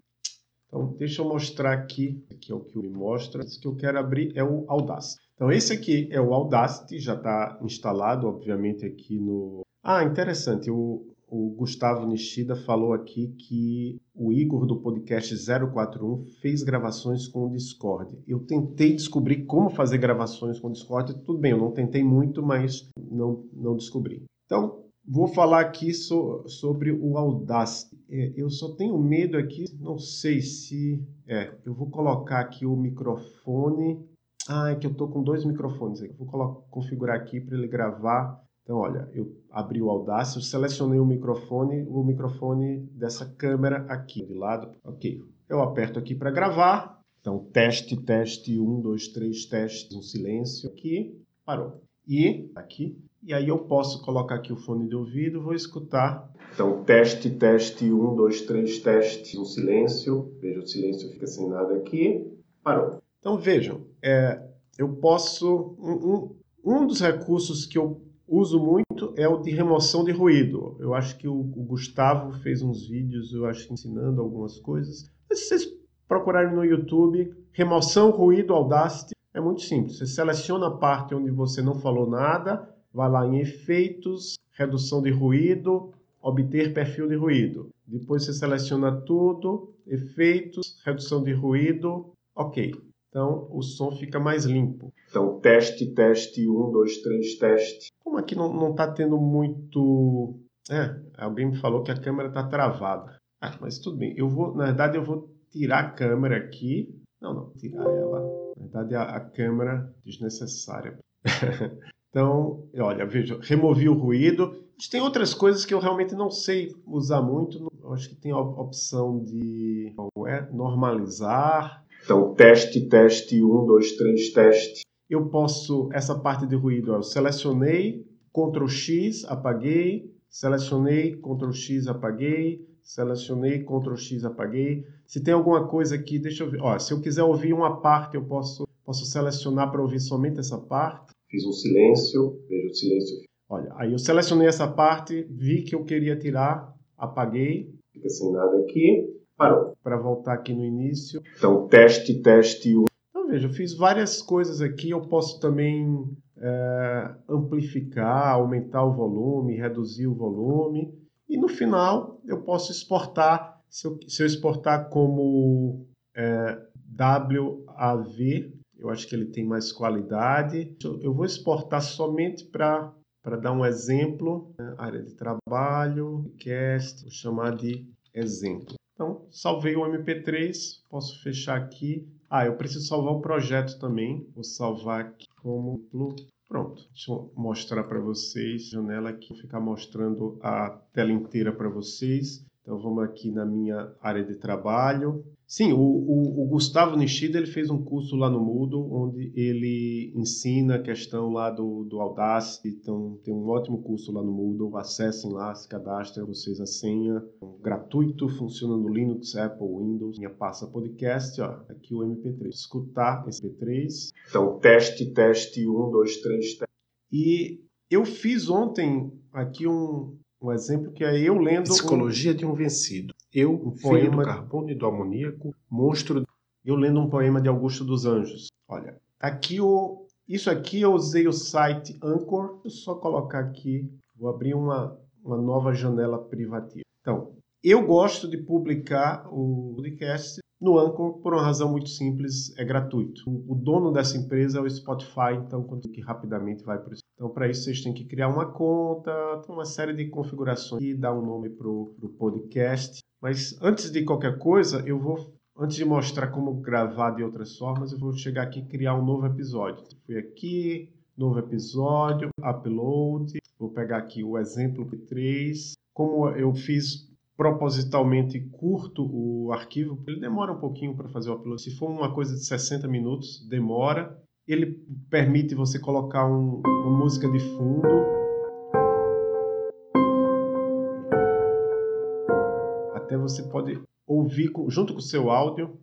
Então deixa eu mostrar aqui, aqui é o que me mostra. Esse que eu quero abrir é o Audacity. Então esse aqui é o Audacity, já está instalado, obviamente, aqui no... Ah, interessante, o, o Gustavo Nishida falou aqui que o Igor do podcast 041 fez gravações com o Discord. Eu tentei descobrir como fazer gravações com o Discord. Tudo bem, eu não tentei muito, mas não, não descobri. Então, vou falar aqui so, sobre o Audacity. É, eu só tenho medo aqui, não sei se... É, eu vou colocar aqui o microfone... Ah, é que eu estou com dois microfones aqui. Vou colocar, configurar aqui para ele gravar então, olha, eu abri o Audacity, eu selecionei o microfone, o microfone dessa câmera aqui de lado. Ok, eu aperto aqui para gravar. Então, teste, teste, um, dois, três, teste, um silêncio aqui, parou. E aqui, e aí eu posso colocar aqui o fone de ouvido, vou escutar. Então, teste, teste, um, dois, três, teste, um silêncio. Veja, o silêncio fica sem nada aqui, parou. Então, vejam, é, eu posso... Um, um, um dos recursos que eu uso muito é o de remoção de ruído. Eu acho que o, o Gustavo fez uns vídeos, eu acho, ensinando algumas coisas. Mas se vocês procurarem no YouTube, remoção ruído Audacity, é muito simples. Você seleciona a parte onde você não falou nada, vai lá em efeitos, redução de ruído, obter perfil de ruído. Depois você seleciona tudo, efeitos, redução de ruído, ok. Então o som fica mais limpo. Então, teste, teste, um, dois, três, teste. Como aqui não está tendo muito. É, alguém me falou que a câmera está travada. Ah, mas tudo bem. Eu vou, na verdade, eu vou tirar a câmera aqui. Não, não, tirar ela. Na verdade, a, a câmera desnecessária. então, olha, veja, removi o ruído. Tem outras coisas que eu realmente não sei usar muito. Eu acho que tem a opção de é, normalizar. Então, teste, teste, um, dois, três, teste eu posso, essa parte de ruído, eu selecionei, Ctrl X, apaguei, selecionei, Ctrl X, apaguei, selecionei, Ctrl X, apaguei. Se tem alguma coisa aqui, deixa eu ver. Ó, se eu quiser ouvir uma parte, eu posso, posso selecionar para ouvir somente essa parte. Fiz um silêncio, veja o silêncio. Olha, aí eu selecionei essa parte, vi que eu queria tirar, apaguei. Fica sem nada aqui, parou. Para voltar aqui no início. Então, teste, teste, veja, eu fiz várias coisas aqui. Eu posso também é, amplificar, aumentar o volume, reduzir o volume. E no final eu posso exportar. Se eu, se eu exportar como é, WAV, eu acho que ele tem mais qualidade. Eu vou exportar somente para para dar um exemplo, né? área de trabalho, cast, vou chamar de exemplo. Então, salvei o MP3, posso fechar aqui ah, eu preciso salvar o projeto também. Vou salvar aqui como Pronto, deixa eu mostrar para vocês. Janela aqui, vou ficar mostrando a tela inteira para vocês. Então vamos aqui na minha área de trabalho. Sim, o, o, o, Gustavo Nishida ele fez um curso lá no Moodle, onde ele ensina a questão lá do, do Audacity. Então, tem um ótimo curso lá no Moodle. Acessem lá, se cadastrem, vocês a senha. Um gratuito, funciona no Linux, Apple, Windows. Minha passa podcast, ó, aqui o MP3. Escutar esse MP3. Então, teste, teste, um, dois, três, teste. E eu fiz ontem aqui um, um exemplo que é eu lendo. Psicologia um... de um Vencido. Eu, um poema do carbono e do amoníaco, monstro. Eu lendo um poema de Augusto dos Anjos. Olha, aqui o. Isso aqui eu usei o site Anchor. Vou só colocar aqui. Vou abrir uma, uma nova janela privativa. Então, eu gosto de publicar o podcast no Anchor por uma razão muito simples, é gratuito. O, dono dessa empresa é o Spotify, então quando que rapidamente vai para o então, para isso, vocês têm que criar uma conta, uma série de configurações e dar um nome para o podcast. Mas antes de qualquer coisa, eu vou, antes de mostrar como gravar de outras formas, eu vou chegar aqui e criar um novo episódio. Fui aqui, novo episódio, upload. Vou pegar aqui o exemplo P3. Como eu fiz propositalmente curto o arquivo, ele demora um pouquinho para fazer o upload. Se for uma coisa de 60 minutos, demora ele permite você colocar um, uma música de fundo. Até você pode ouvir com, junto com o seu áudio.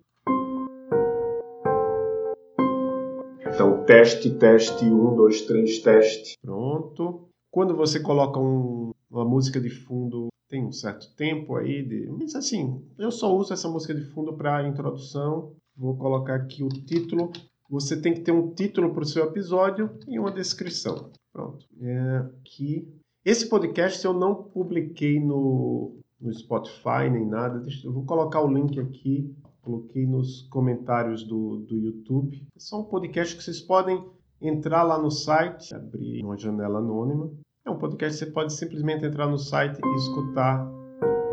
Então, teste, teste, um, dois, três, teste. Pronto. Quando você coloca um, uma música de fundo, tem um certo tempo aí. De... Mas assim, eu só uso essa música de fundo para introdução. Vou colocar aqui o título você tem que ter um título para o seu episódio e uma descrição. Pronto. É, aqui. Esse podcast eu não publiquei no, no Spotify nem nada. Eu vou colocar o link aqui. Coloquei nos comentários do, do YouTube. É só um podcast que vocês podem entrar lá no site, abrir uma janela anônima. É um podcast que você pode simplesmente entrar no site e escutar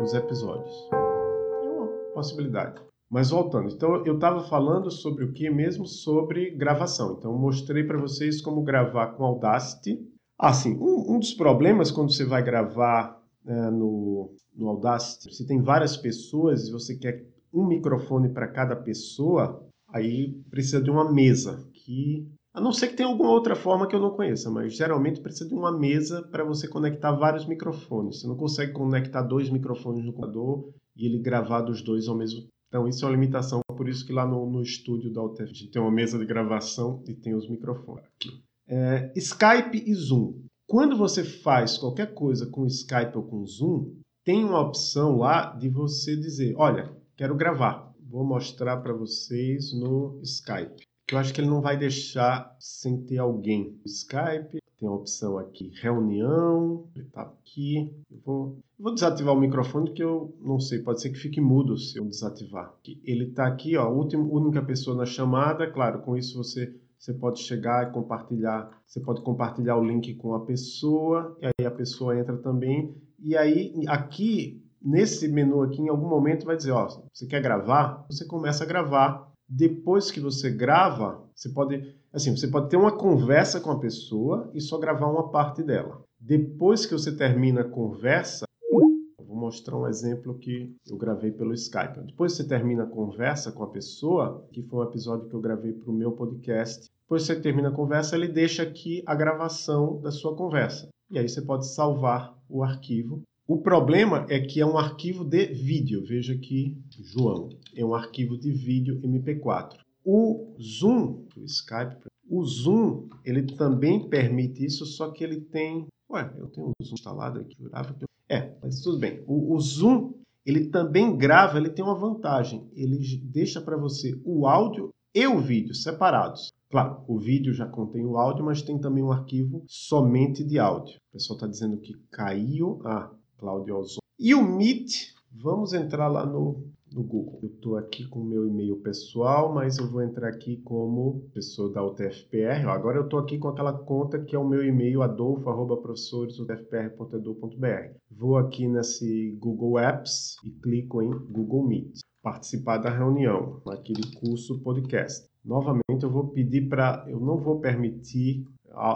os episódios. É uma possibilidade. Mas voltando, então eu estava falando sobre o que mesmo? Sobre gravação. Então mostrei para vocês como gravar com Audacity. Assim, um, um dos problemas quando você vai gravar é, no, no Audacity, você tem várias pessoas e você quer um microfone para cada pessoa, aí precisa de uma mesa que a não ser que tenha alguma outra forma que eu não conheça, mas geralmente precisa de uma mesa para você conectar vários microfones. Você não consegue conectar dois microfones no computador e ele gravar dos dois ao mesmo. Então, isso é uma limitação, por isso que lá no, no estúdio da UTF a gente tem uma mesa de gravação e tem os microfones aqui. É, Skype e Zoom. Quando você faz qualquer coisa com Skype ou com Zoom, tem uma opção lá de você dizer: Olha, quero gravar. Vou mostrar para vocês no Skype. Que eu acho que ele não vai deixar sem ter alguém. Skype, tem a opção aqui, reunião, ele está aqui. Eu vou, vou desativar o microfone que eu não sei, pode ser que fique mudo se eu desativar. Ele está aqui, ó, última, única pessoa na chamada. Claro, com isso você você pode chegar e compartilhar, você pode compartilhar o link com a pessoa, e aí a pessoa entra também. E aí aqui nesse menu aqui em algum momento vai dizer, ó, você quer gravar? Você começa a gravar. Depois que você grava, você pode Assim, você pode ter uma conversa com a pessoa e só gravar uma parte dela. Depois que você termina a conversa, vou mostrar um exemplo que eu gravei pelo Skype. Depois que você termina a conversa com a pessoa, que foi um episódio que eu gravei para o meu podcast, depois você termina a conversa, ele deixa aqui a gravação da sua conversa. E aí você pode salvar o arquivo. O problema é que é um arquivo de vídeo. Veja aqui, João, é um arquivo de vídeo MP4. O Zoom, o Skype, o Zoom, ele também permite isso, só que ele tem. Ué, eu tenho o Zoom instalado aqui, jurava que eu... É, mas tudo bem. O, o Zoom, ele também grava, ele tem uma vantagem. Ele deixa para você o áudio e o vídeo separados. Claro, o vídeo já contém o áudio, mas tem também um arquivo somente de áudio. O pessoal está dizendo que caiu. Ah, Cláudio Ozon. E o Meet, vamos entrar lá no no Google. Eu estou aqui com o meu e-mail pessoal, mas eu vou entrar aqui como pessoa da UTFPR. Agora eu estou aqui com aquela conta que é o meu e-mail adolfo.professoresutfpr.edu.br. Vou aqui nesse Google Apps e clico em Google Meet. Participar da reunião, naquele curso podcast. Novamente eu vou pedir para... Eu não vou permitir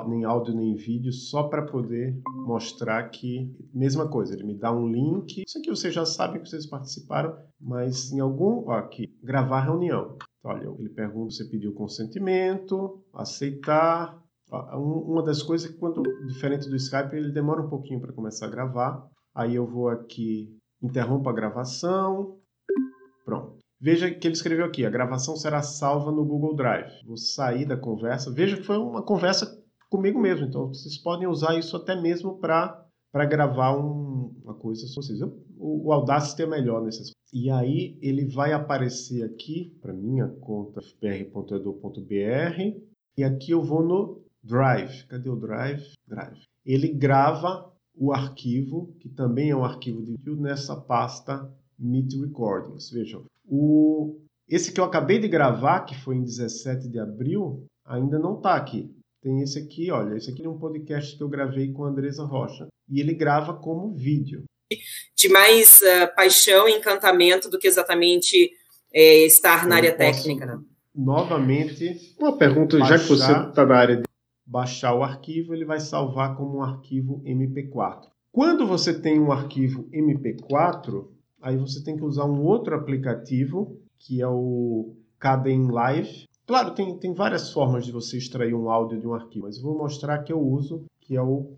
nem áudio nem vídeo, só para poder mostrar que, mesma coisa, ele me dá um link. Isso aqui vocês já sabem que vocês participaram, mas em algum. Ó, aqui, gravar reunião. Então, olha, ele pergunta: você pediu consentimento, aceitar. Uma das coisas é que, quando diferente do Skype, ele demora um pouquinho para começar a gravar. Aí eu vou aqui, interrompo a gravação. Pronto. Veja que ele escreveu aqui: a gravação será salva no Google Drive. Vou sair da conversa. Veja que foi uma conversa comigo mesmo. Então, vocês podem usar isso até mesmo para para gravar um, uma coisa vocês. O, o Audacity é melhor nessas. E aí ele vai aparecer aqui para minha conta fpr.edu.br e aqui eu vou no Drive. Cadê o Drive? Drive. Ele grava o arquivo, que também é um arquivo de vídeo, nessa pasta Meet Recordings. Vejam, o, esse que eu acabei de gravar, que foi em 17 de abril, ainda não está aqui. Tem esse aqui, olha, esse aqui é um podcast que eu gravei com a Andresa Rocha. E ele grava como vídeo. De mais uh, paixão e encantamento do que exatamente é, estar na eu área técnica. Né? Novamente, uma pergunta, baixar, já que você está na área de baixar o arquivo, ele vai salvar como um arquivo MP4. Quando você tem um arquivo MP4, aí você tem que usar um outro aplicativo, que é o Caden Live, Claro, tem, tem várias formas de você extrair um áudio de um arquivo, mas eu vou mostrar que eu uso, que é o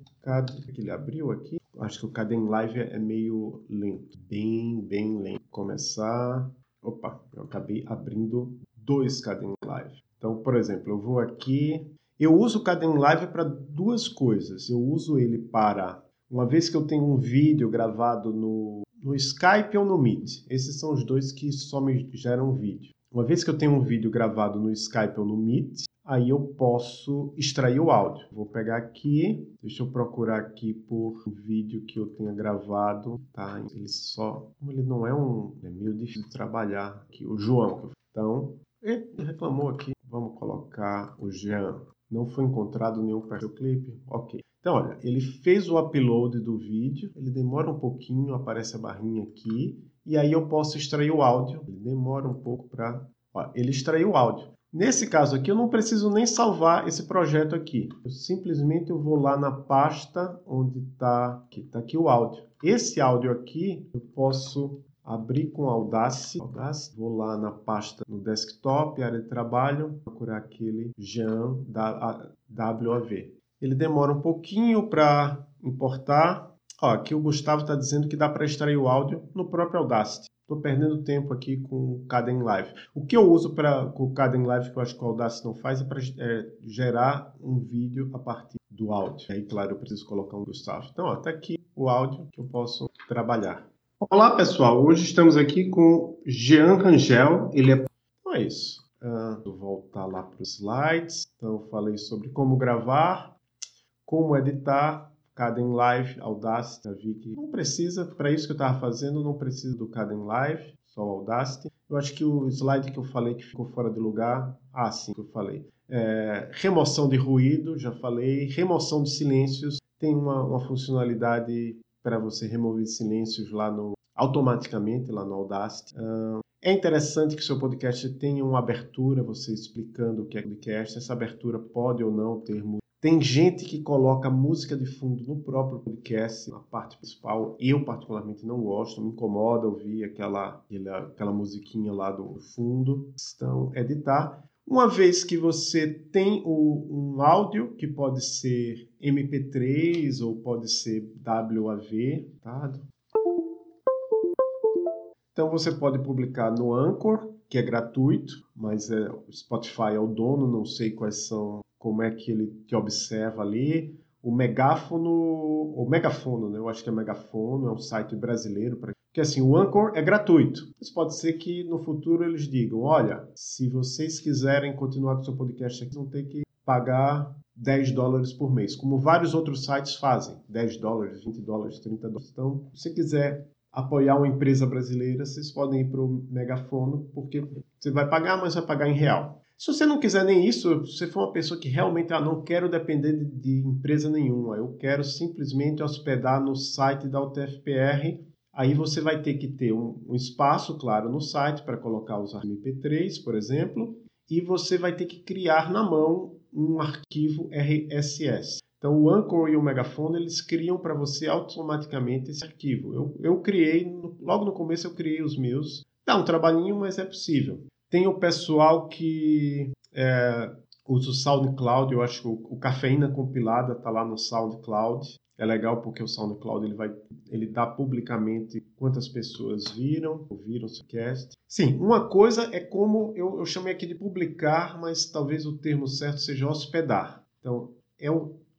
que ele abriu aqui. Acho que o Caden Live é meio lento, bem, bem lento. Começar. Opa, eu acabei abrindo dois Caden Live. Então, por exemplo, eu vou aqui. Eu uso o Caden Live para duas coisas. Eu uso ele para, uma vez que eu tenho um vídeo gravado no, no Skype ou no Meet. Esses são os dois que só me geram vídeo. Uma vez que eu tenho um vídeo gravado no Skype ou no Meet, aí eu posso extrair o áudio. Vou pegar aqui, deixa eu procurar aqui por um vídeo que eu tenha gravado, tá? Ele só, como ele não é um, é meio difícil de trabalhar aqui, o João. Então, ele reclamou aqui, vamos colocar o Jean. Não foi encontrado nenhum perfil clipe? Ok. Então, olha, ele fez o upload do vídeo, ele demora um pouquinho, aparece a barrinha aqui, e aí eu posso extrair o áudio. Ele demora um pouco para. Ele extraiu o áudio. Nesse caso aqui, eu não preciso nem salvar esse projeto aqui. Eu simplesmente eu vou lá na pasta onde está aqui, tá aqui o áudio. Esse áudio aqui eu posso abrir com Audacity. Audacity. Vou lá na pasta no desktop, área de trabalho, procurar aquele Jean da WAV. Ele demora um pouquinho para importar, Ó, aqui o Gustavo está dizendo que dá para extrair o áudio no próprio Audacity. Estou perdendo tempo aqui com o Caden Live. O que eu uso para com o Caden Live, que eu acho que o Audacity não faz, é para é, gerar um vídeo a partir do áudio. Aí, claro, eu preciso colocar um Gustavo. Então, está aqui o áudio que eu posso trabalhar. Olá, pessoal. Hoje estamos aqui com Jean Rangel. Ele é... Então é isso. Uh, vou voltar lá para os slides. Então, eu falei sobre como gravar, como editar, Caden Live, Audacity, a Vicky. Não precisa, para isso que eu estava fazendo, não precisa do Caden Live, só o Audacity. Eu acho que o slide que eu falei que ficou fora de lugar, ah, sim, que eu falei. É, remoção de ruído, já falei. Remoção de silêncios, tem uma, uma funcionalidade para você remover silêncios lá no automaticamente lá no Audacity. Uh, é interessante que o seu podcast tenha uma abertura, você explicando o que é podcast. Essa abertura pode ou não ter tem gente que coloca música de fundo no próprio podcast, na parte principal. Eu, particularmente, não gosto, me incomoda ouvir aquela, aquela musiquinha lá do fundo. Então, editar. Uma vez que você tem o, um áudio, que pode ser MP3 ou pode ser WAV, tá? Então você pode publicar no Anchor, que é gratuito, mas é, o Spotify é o dono, não sei quais são como é que ele te observa ali. O megáfono, o megafono, né? Eu acho que é megafono, é um site brasileiro para porque assim, o Anchor é gratuito. Mas pode ser que no futuro eles digam, olha, se vocês quiserem continuar com o seu podcast aqui, vão ter que pagar 10 dólares por mês, como vários outros sites fazem, 10 dólares, 20 dólares, 30 dólares. Então, se você quiser apoiar uma empresa brasileira, vocês podem ir para o megafono, porque você vai pagar, mas vai pagar em real. Se você não quiser nem isso, se você for uma pessoa que realmente ah, não quero depender de, de empresa nenhuma, eu quero simplesmente hospedar no site da UTFPR, aí você vai ter que ter um, um espaço, claro, no site para colocar os MP3, por exemplo, e você vai ter que criar na mão um arquivo RSS. Então, o Anchor e o Megaphone, eles criam para você automaticamente esse arquivo. Eu, eu criei, logo no começo eu criei os meus. Dá um trabalhinho, mas é possível. Tem o pessoal que é, usa o SoundCloud, eu acho que o, Cafeína Compilada está lá no SoundCloud. É legal porque o SoundCloud ele vai, ele dá publicamente quantas pessoas viram, ouviram o cast. Sim, uma coisa é como eu, eu chamei aqui de publicar, mas talvez o termo certo seja hospedar. Então, é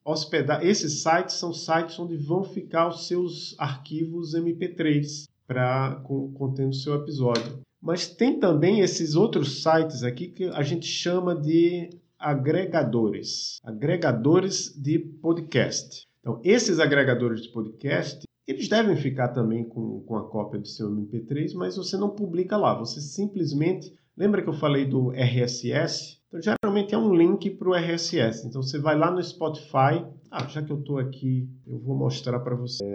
hospedar. Esses sites são sites onde vão ficar os seus arquivos MP3 para contendo o seu episódio. Mas tem também esses outros sites aqui que a gente chama de agregadores, agregadores de podcast. Então, esses agregadores de podcast, eles devem ficar também com, com a cópia do seu MP3, mas você não publica lá, você simplesmente Lembra que eu falei do RSS? Então, geralmente é um link para o RSS. Então, você vai lá no Spotify. Ah, já que eu estou aqui, eu vou mostrar para você.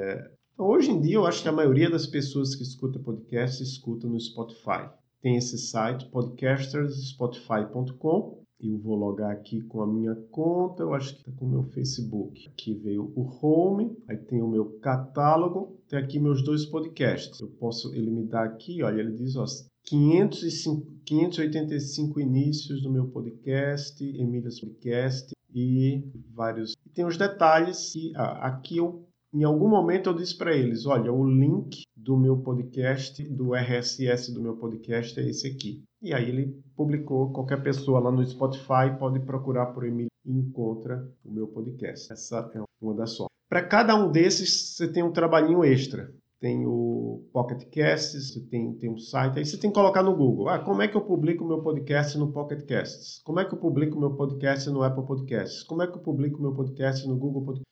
Então, hoje em dia, eu acho que a maioria das pessoas que escutam podcast escuta no Spotify. Tem esse site, podcastersSpotify.com. Eu vou logar aqui com a minha conta, eu acho que está com o meu Facebook. Aqui veio o Home, aí tem o meu catálogo, tem aqui meus dois podcasts. Eu posso, dá aqui, olha, ele diz, ó, 505, 585 inícios do meu podcast, Emílias Podcast e vários. E tem os detalhes que ah, aqui eu em algum momento eu disse para eles, olha, o link do meu podcast, do RSS do meu podcast é esse aqui. E aí ele publicou, qualquer pessoa lá no Spotify pode procurar por Emílio e encontra o meu podcast. Essa é uma das só. Para cada um desses você tem um trabalhinho extra tem o Pocket Casts, você tem, tem um site, aí você tem que colocar no Google. Ah, como é que eu publico o meu podcast no Pocket Casts? Como é que eu publico o meu podcast no Apple Podcasts? Como é que eu publico o meu podcast no Google Podcasts?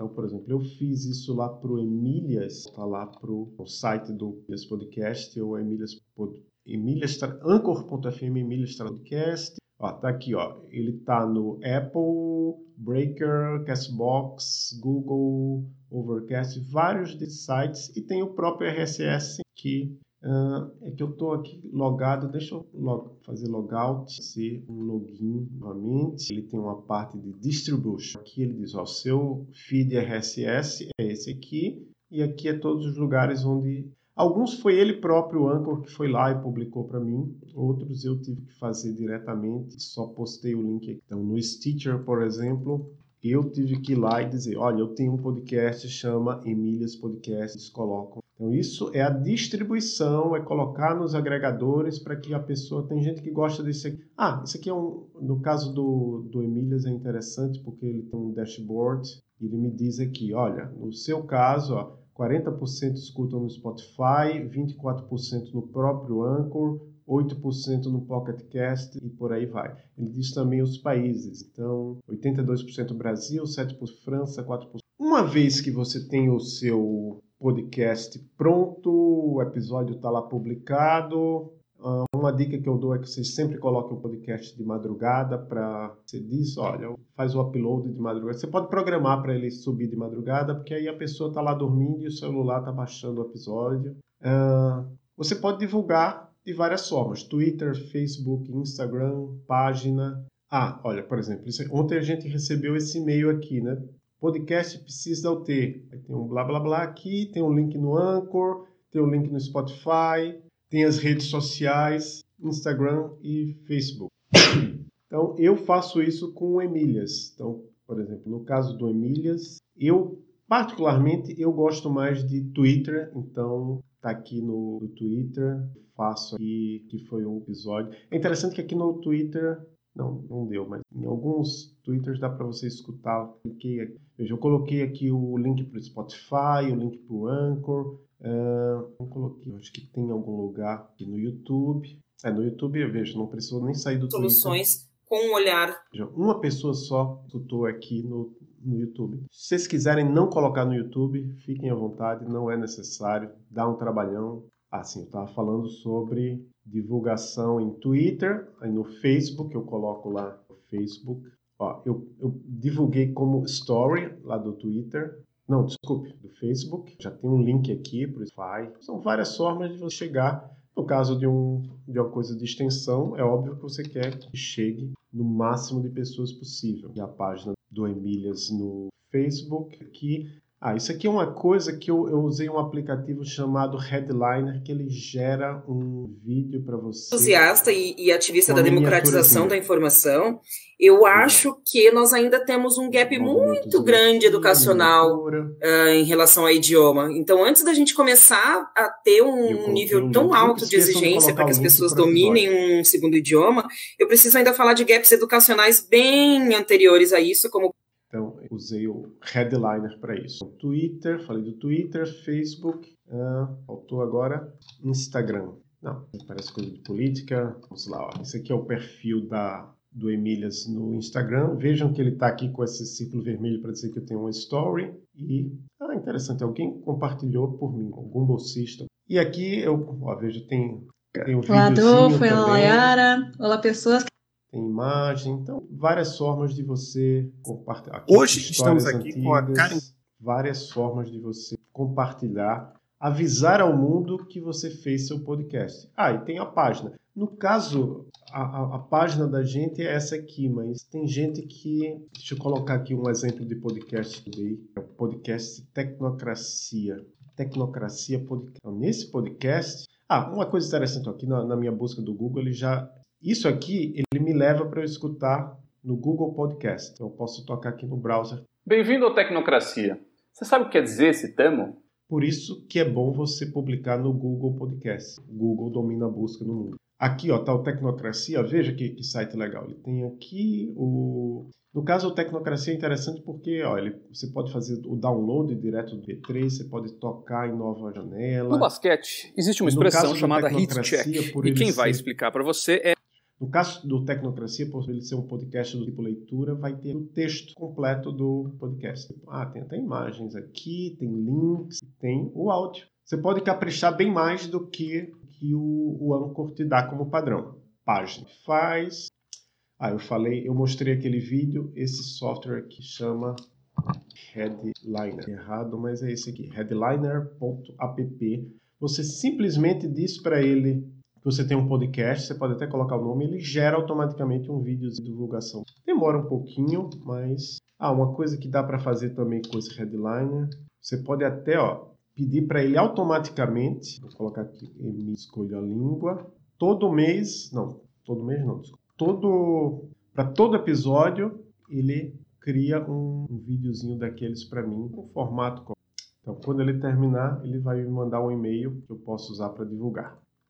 Então, por exemplo, eu fiz isso lá para o Emílias, está lá para o site do Emílias Podcast, ou Emílias, Emílias Anchor.fm Emílias Podcast. Ó, tá aqui, ó. Ele tá no Apple, Breaker, Castbox, Google, Overcast, vários desses sites e tem o próprio RSS que uh, é que eu estou aqui logado. Deixa eu log, fazer logout, ser um login novamente. Ele tem uma parte de distribution. Aqui ele diz, ó, seu feed RSS é esse aqui e aqui é todos os lugares onde Alguns foi ele próprio, o Anchor, que foi lá e publicou para mim. Outros eu tive que fazer diretamente, só postei o link aqui. Então, no Stitcher, por exemplo, eu tive que ir lá e dizer, olha, eu tenho um podcast chama Emílias Podcasts, colocam. Então isso é a distribuição, é colocar nos agregadores para que a pessoa tem gente que gosta desse aqui. Ah, isso aqui é um, no caso do, do Emílias é interessante porque ele tem um dashboard e ele me diz aqui, olha, no seu caso, ó, 40% escutam no Spotify, 24% no próprio Anchor, 8% no Pocket Cast e por aí vai. Ele diz também os países, então 82% Brasil, 7% França, 4%. Uma vez que você tem o seu podcast pronto, o episódio está lá publicado, ah, uma dica que eu dou é que vocês sempre coloquem o podcast de madrugada para você diz, olha, faz o upload de madrugada. Você pode programar para ele subir de madrugada, porque aí a pessoa está lá dormindo e o celular está baixando o episódio. Uh, você pode divulgar de várias formas: Twitter, Facebook, Instagram, página. Ah, olha, por exemplo, isso, ontem a gente recebeu esse e-mail aqui, né? Podcast precisa ter. Aí tem um blá blá blá aqui, tem um link no Anchor, tem um link no Spotify, tem as redes sociais, Instagram e Facebook. Então, eu faço isso com o Emílias. Então, por exemplo, no caso do Emílias, eu particularmente eu gosto mais de Twitter, então tá aqui no, no Twitter, faço aqui, que foi um episódio. É interessante que aqui no Twitter, não, não deu, mas em alguns Twitters dá para você escutar. Cliquei aqui. Veja, eu coloquei aqui o link para o Spotify, o link para o Anchor. Uh, coloquei, acho que tem algum lugar aqui no YouTube. É, no YouTube eu vejo, não precisou nem sair do Soluções Twitter. com um olhar. Veja, uma pessoa só escutou aqui no, no YouTube. Se vocês quiserem não colocar no YouTube, fiquem à vontade, não é necessário, dá um trabalhão. Assim, eu estava falando sobre divulgação em Twitter, aí no Facebook, eu coloco lá no Facebook. Ó, eu, eu divulguei como story lá do Twitter. Não, desculpe, do Facebook. Já tem um link aqui para o Spotify. São várias formas de você chegar No caso de, um, de uma coisa de extensão, é óbvio que você quer que chegue no máximo de pessoas possível. E a página do Emílias no Facebook, que ah, isso aqui é uma coisa que eu, eu, usei um aplicativo chamado Headliner, que ele gera um vídeo para você. Entusiasta e, e ativista da democratização da informação, eu acho que nós ainda temos um gap muito grande educacional uh, em relação ao idioma. Então, antes da gente começar a ter um, um nível tão alto de exigência para que as pessoas dominem um segundo idioma, eu preciso ainda falar de gaps educacionais bem anteriores a isso, como então, usei o headliner para isso. Twitter, falei do Twitter, Facebook, uh, faltou agora Instagram. Não, parece coisa de política. Vamos lá, ó. esse aqui é o perfil da, do Emílias no Instagram. Vejam que ele está aqui com esse círculo vermelho para dizer que eu tenho uma story. E, ah, interessante, alguém compartilhou por mim, algum bolsista. E aqui eu, ó, veja, tem, tem um Olá, Adolfo, olá, Layara. Olá, pessoas tem imagem, então várias formas de você compartilhar. Hoje estamos aqui antigas, com a Karen. Várias formas de você compartilhar, avisar ao mundo que você fez seu podcast. Ah, e tem a página. No caso, a, a, a, página da gente é essa aqui, mas tem gente que. Deixa eu colocar aqui um exemplo de podcast que É o podcast Tecnocracia. Tecnocracia Podcast. Então, nesse podcast. Ah, uma coisa interessante aqui na, na minha busca do Google, ele já isso aqui, ele me leva para eu escutar no Google Podcast. Eu posso tocar aqui no browser. Bem-vindo ao Tecnocracia. Você sabe o que quer dizer esse termo? Por isso que é bom você publicar no Google Podcast. O Google domina a busca no mundo. Aqui, ó, tá o Tecnocracia. Veja que, que site legal. Ele tem aqui o... No caso, o Tecnocracia é interessante porque ó, ele, você pode fazer o download direto do P3, você pode tocar em nova janela. No basquete, existe uma expressão chamada hit check. E quem vai explicar para você é no caso do Tecnocracia, por ele ser um podcast do tipo leitura, vai ter o texto completo do podcast. Ah, tem até imagens aqui, tem links, tem o áudio. Você pode caprichar bem mais do que, que o, o Anchor te dá como padrão. Página faz. Ah, eu falei, eu mostrei aquele vídeo, esse software aqui chama Headliner. Errado, mas é esse aqui, headliner.app. Você simplesmente diz para ele você tem um podcast, você pode até colocar o nome, ele gera automaticamente um vídeo de divulgação. Demora um pouquinho, mas ah, uma coisa que dá para fazer também com esse headliner, você pode até, ó, pedir para ele automaticamente, vou colocar aqui, ele escolha a língua, todo mês, não, todo mês não, todo para todo episódio ele cria um, um videozinho daqueles para mim, com formato então, quando ele terminar, ele vai me mandar um e-mail que eu posso usar para divulgar.